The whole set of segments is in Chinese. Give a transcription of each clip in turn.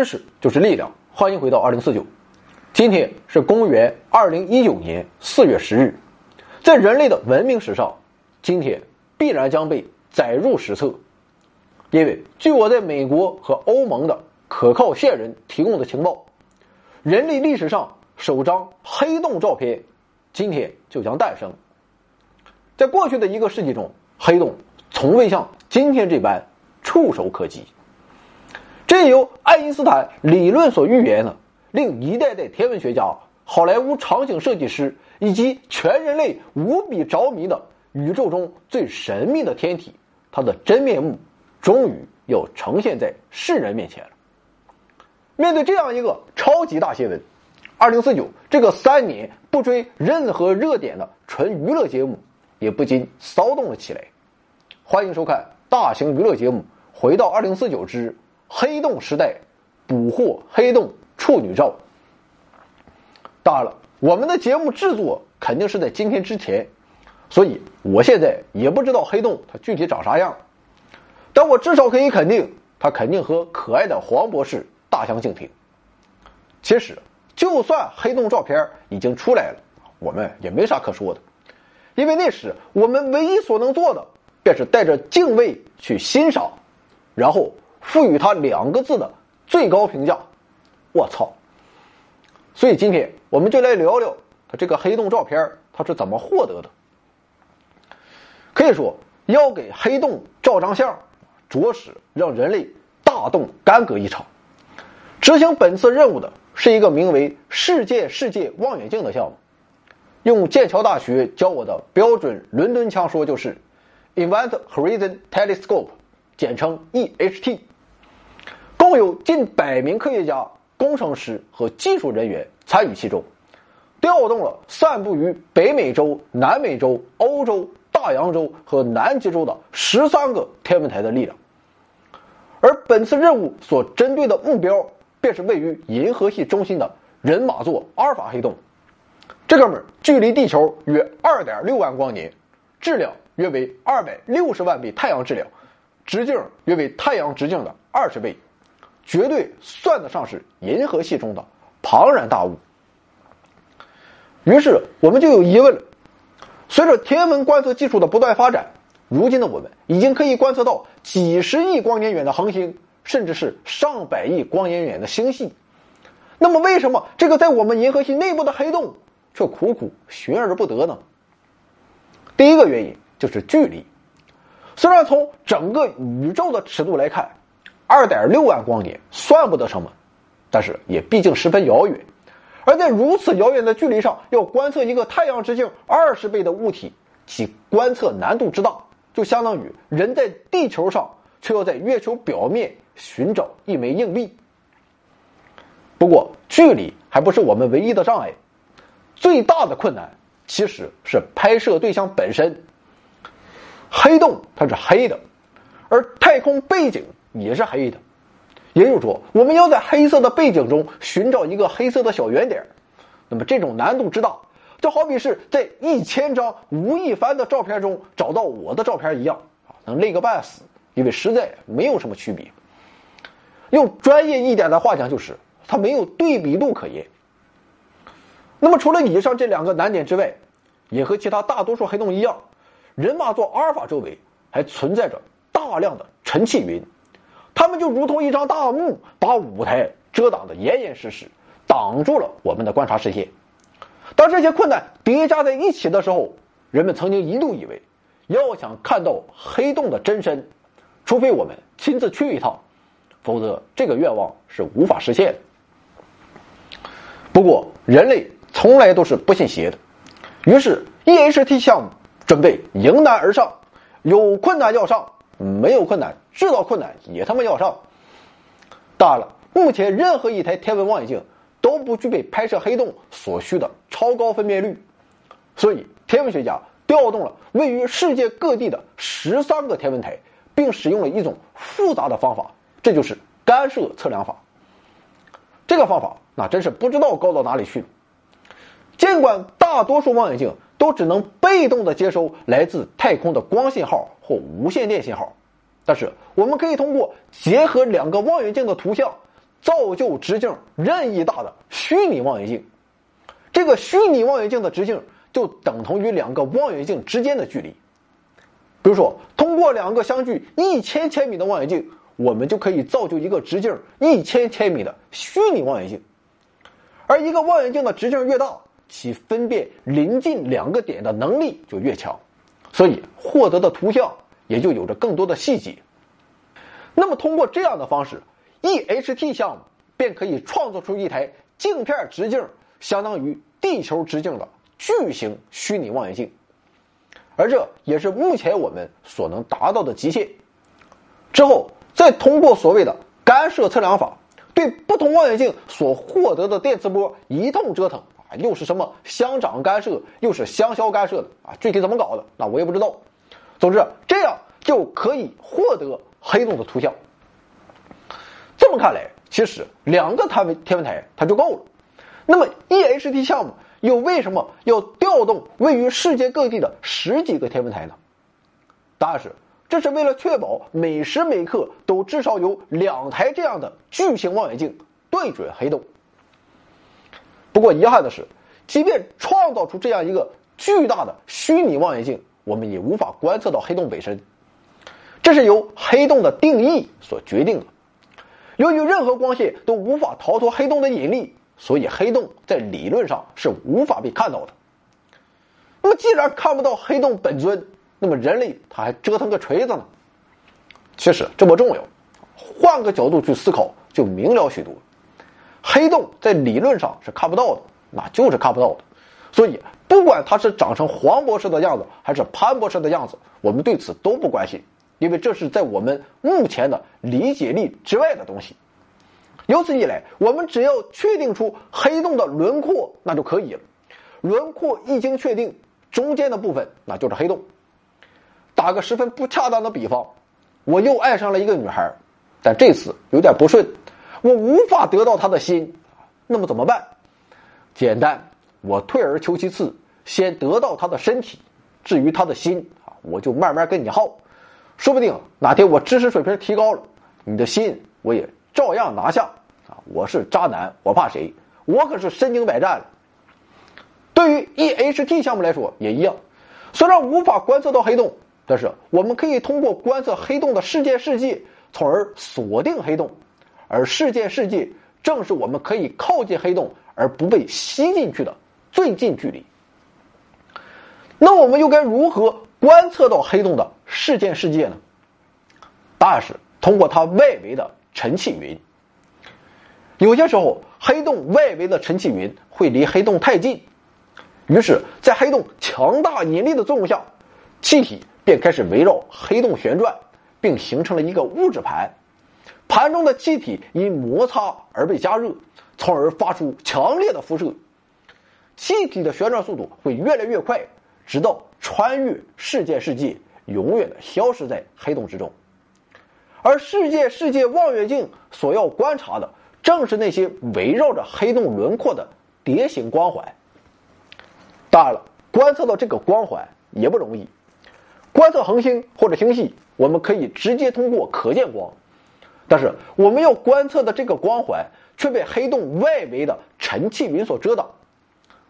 知识就是力量，欢迎回到二零四九。今天是公元二零一九年四月十日，在人类的文明史上，今天必然将被载入史册。因为据我在美国和欧盟的可靠线人提供的情报，人类历史上首张黑洞照片今天就将诞生。在过去的一个世纪中，黑洞从未像今天这般触手可及。这由爱因斯坦理论所预言的，令一代代天文学家、好莱坞场景设计师以及全人类无比着迷的宇宙中最神秘的天体，它的真面目终于要呈现在世人面前了。面对这样一个超级大新闻，二零四九这个三年不追任何热点的纯娱乐节目，也不禁骚动了起来。欢迎收看大型娱乐节目《回到二零四九之》。黑洞时代，捕获黑洞处女照。当然了，我们的节目制作肯定是在今天之前，所以我现在也不知道黑洞它具体长啥样，但我至少可以肯定，它肯定和可爱的黄博士大相径庭。其实，就算黑洞照片已经出来了，我们也没啥可说的，因为那时我们唯一所能做的，便是带着敬畏去欣赏，然后。赋予他两个字的最高评价，我操！所以今天我们就来聊聊他这个黑洞照片他是怎么获得的。可以说，要给黑洞照张相，着实让人类大动干戈一场。执行本次任务的是一个名为“世界世界望远镜”的项目，用剑桥大学教我的标准伦敦腔说就是 “Event Horizon Telescope”，简称 EHT。共有近百名科学家、工程师和技术人员参与其中，调动了散布于北美洲、南美洲、欧洲、大洋洲和南极洲的十三个天文台的力量。而本次任务所针对的目标，便是位于银河系中心的人马座阿尔法黑洞。这哥们儿距离地球约二点六万光年，质量约为二百六十万倍太阳质量，直径约为太阳直径的二十倍。绝对算得上是银河系中的庞然大物。于是我们就有疑问了：随着天文观测技术的不断发展，如今的我们已经可以观测到几十亿光年远的恒星，甚至是上百亿光年远的星系。那么，为什么这个在我们银河系内部的黑洞却苦苦寻而不得呢？第一个原因就是距离。虽然从整个宇宙的尺度来看，二点六万光年算不得什么，但是也毕竟十分遥远。而在如此遥远的距离上，要观测一个太阳直径二十倍的物体，其观测难度之大，就相当于人在地球上却要在月球表面寻找一枚硬币。不过，距离还不是我们唯一的障碍，最大的困难其实是拍摄对象本身。黑洞它是黑的，而太空背景。也是黑的，也就是说，我们要在黑色的背景中寻找一个黑色的小圆点那么这种难度之大，就好比是在一千张吴亦凡的照片中找到我的照片一样啊，能累个半死，因为实在没有什么区别。用专业一点的话讲，就是它没有对比度可言。那么除了以上这两个难点之外，也和其他大多数黑洞一样，人马座阿尔法周围还存在着大量的尘气云。他们就如同一张大幕，把舞台遮挡的严严实实，挡住了我们的观察视线。当这些困难叠加在一起的时候，人们曾经一度以为，要想看到黑洞的真身，除非我们亲自去一趟，否则这个愿望是无法实现的。不过，人类从来都是不信邪的，于是 EHT 项目准备迎难而上，有困难要上。没有困难，制造困难也他妈要上。当然了，目前任何一台天文望远镜都不具备拍摄黑洞所需的超高分辨率，所以天文学家调动了位于世界各地的十三个天文台，并使用了一种复杂的方法，这就是干涉测量法。这个方法那真是不知道高到哪里去了。尽管大多数望远镜都只能被动的接收来自太空的光信号或无线电信号，但是我们可以通过结合两个望远镜的图像，造就直径任意大的虚拟望远镜。这个虚拟望远镜的直径就等同于两个望远镜之间的距离。比如说，通过两个相距一千千米的望远镜，我们就可以造就一个直径一千千米的虚拟望远镜。而一个望远镜的直径越大，其分辨临近两个点的能力就越强，所以获得的图像也就有着更多的细节。那么，通过这样的方式，EHT 项目便可以创作出一台镜片直径相当于地球直径的巨型虚拟望远镜。而这也是目前我们所能达到的极限。之后再通过所谓的干涉测量法，对不同望远镜所获得的电磁波一通折腾，又是什么相长干涉，又是相消干涉的啊？具体怎么搞的，那我也不知道。总之，这样就可以获得黑洞的图像。这么看来，其实两个天文天文台它就够了。那么 EHT 项目。又为什么要调动位于世界各地的十几个天文台呢？答案是，这是为了确保每时每刻都至少有两台这样的巨型望远镜对准黑洞。不过遗憾的是，即便创造出这样一个巨大的虚拟望远镜，我们也无法观测到黑洞本身。这是由黑洞的定义所决定的。由于任何光线都无法逃脱黑洞的引力。所以黑洞在理论上是无法被看到的。那么既然看不到黑洞本尊，那么人类他还折腾个锤子呢？其实这不重要，换个角度去思考就明了许多。黑洞在理论上是看不到的，那就是看不到的。所以不管它是长成黄博士的样子，还是潘博士的样子，我们对此都不关心，因为这是在我们目前的理解力之外的东西。由此一来，我们只要确定出黑洞的轮廓，那就可以了。轮廓一经确定，中间的部分那就是黑洞。打个十分不恰当的比方，我又爱上了一个女孩，但这次有点不顺，我无法得到他的心，那么怎么办？简单，我退而求其次，先得到他的身体，至于他的心啊，我就慢慢跟你耗，说不定哪天我知识水平提高了，你的心我也照样拿下。啊我是渣男，我怕谁？我可是身经百战了。对于 EHT 项目来说也一样，虽然无法观测到黑洞，但是我们可以通过观测黑洞的事件世界，从而锁定黑洞。而事件世界正是我们可以靠近黑洞而不被吸进去的最近距离。那我们又该如何观测到黑洞的事件世界呢？答案是通过它外围的尘气云。有些时候，黑洞外围的尘气云会离黑洞太近，于是，在黑洞强大引力的作用下，气体便开始围绕黑洞旋转，并形成了一个物质盘。盘中的气体因摩擦而被加热，从而发出强烈的辐射。气体的旋转速度会越来越快，直到穿越世界世界，永远的消失在黑洞之中。而世界世界望远镜所要观察的。正是那些围绕着黑洞轮廓的蝶形光环。当然了，观测到这个光环也不容易。观测恒星或者星系，我们可以直接通过可见光，但是我们要观测的这个光环却被黑洞外围的尘气云所遮挡，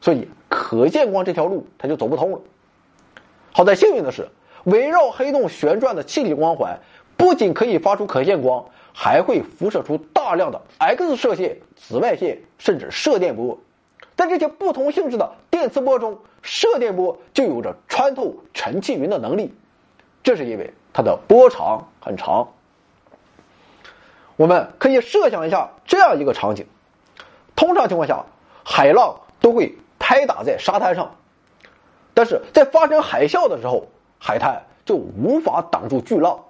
所以可见光这条路它就走不通了。好在幸运的是，围绕黑洞旋转的气体光环不仅可以发出可见光。还会辐射出大量的 X 射线、紫外线，甚至射电波。在这些不同性质的电磁波中，射电波就有着穿透尘气云的能力。这是因为它的波长很长。我们可以设想一下这样一个场景：通常情况下，海浪都会拍打在沙滩上，但是在发生海啸的时候，海滩就无法挡住巨浪。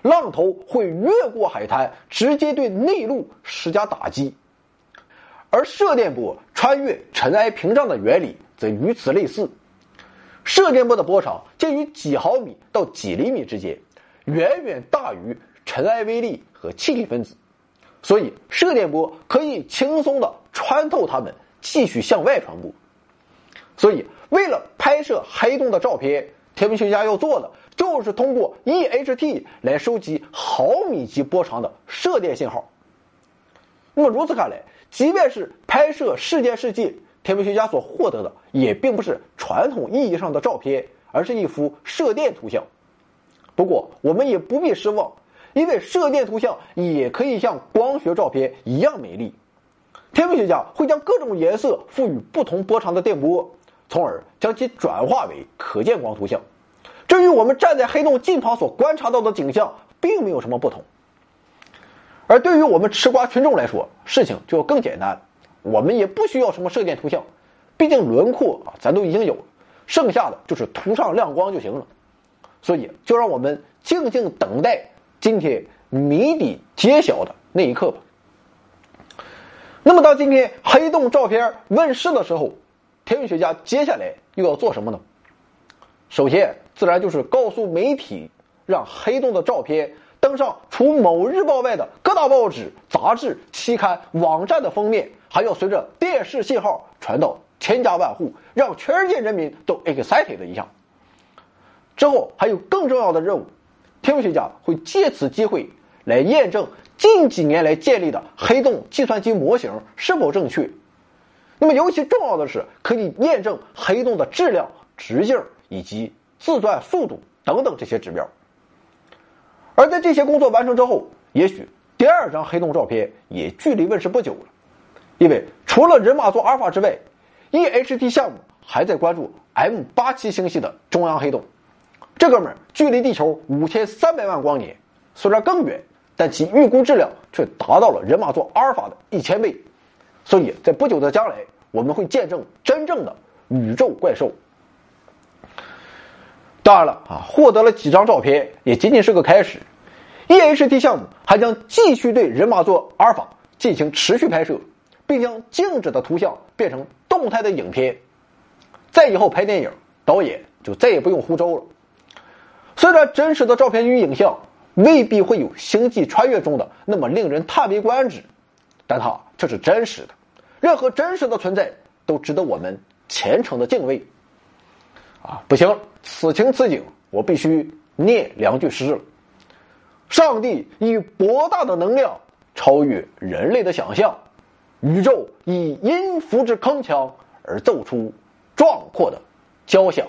浪头会越过海滩，直接对内陆施加打击，而射电波穿越尘埃屏障的原理则与此类似。射电波的波长介于几毫米到几厘米之间，远远大于尘埃微粒和气体分子，所以射电波可以轻松的穿透它们，继续向外传播。所以，为了拍摄黑洞的照片，天文学家要做的。就是通过 EHT 来收集毫米级波长的射电信号，那么如此看来，即便是拍摄事件世界，天文学家所获得的也并不是传统意义上的照片，而是一幅射电图像。不过我们也不必失望，因为射电图像也可以像光学照片一样美丽。天文学家会将各种颜色赋予不同波长的电波，从而将其转化为可见光图像。这与我们站在黑洞近旁所观察到的景象并没有什么不同。而对于我们吃瓜群众来说，事情就更简单，我们也不需要什么射电图像，毕竟轮廓啊咱都已经有了，剩下的就是涂上亮光就行了。所以，就让我们静静等待今天谜底揭晓的那一刻吧。那么，到今天黑洞照片问世的时候，天文学家接下来又要做什么呢？首先，自然就是告诉媒体，让黑洞的照片登上除某日报外的各大报纸、杂志、期刊、网站的封面，还要随着电视信号传到千家万户，让全世界人民都 excited 一下。之后还有更重要的任务，天文学家会借此机会来验证近几年来建立的黑洞计算机模型是否正确。那么尤其重要的是，可以验证黑洞的质量、直径以及自转速度等等这些指标。而在这些工作完成之后，也许第二张黑洞照片也距离问世不久了，因为除了人马座阿尔法之外，EHT 项目还在关注 M 八七星系的中央黑洞。这哥们儿距离地球五千三百万光年，虽然更远，但其预估质量却达到了人马座阿尔法的一千倍，所以在不久的将来，我们会见证真正的宇宙怪兽。当然了啊，获得了几张照片也仅仅是个开始，EHT 项目还将继续对人马座阿尔法进行持续拍摄，并将静止的图像变成动态的影片。再以后拍电影，导演就再也不用胡诌了。虽然真实的照片与影像未必会有《星际穿越》中的那么令人叹为观止，但它却是真实的。任何真实的存在都值得我们虔诚的敬畏。啊，不行，此情此景，我必须念两句诗了。上帝以博大的能量超越人类的想象，宇宙以音符之铿锵而奏出壮阔的交响。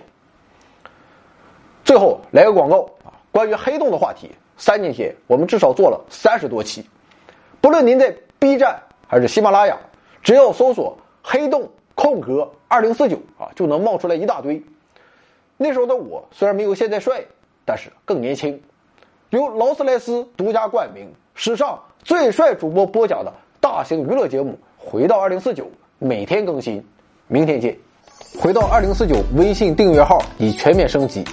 最后来个广告啊！关于黑洞的话题，三年前我们至少做了三十多期。不论您在 B 站还是喜马拉雅，只要搜索“黑洞空格二零四九”啊，就能冒出来一大堆。那时候的我虽然没有现在帅，但是更年轻。由劳斯莱斯独家冠名，史上最帅主播播讲的大型娱乐节目《回到二零四九》，每天更新。明天见！回到二零四九微信订阅号已全面升级。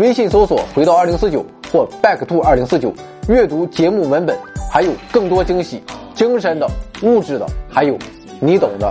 微信搜索“回到二零四九”或 “back to 二零四九”，阅读节目文本，还有更多惊喜，精神的、物质的，还有你懂的。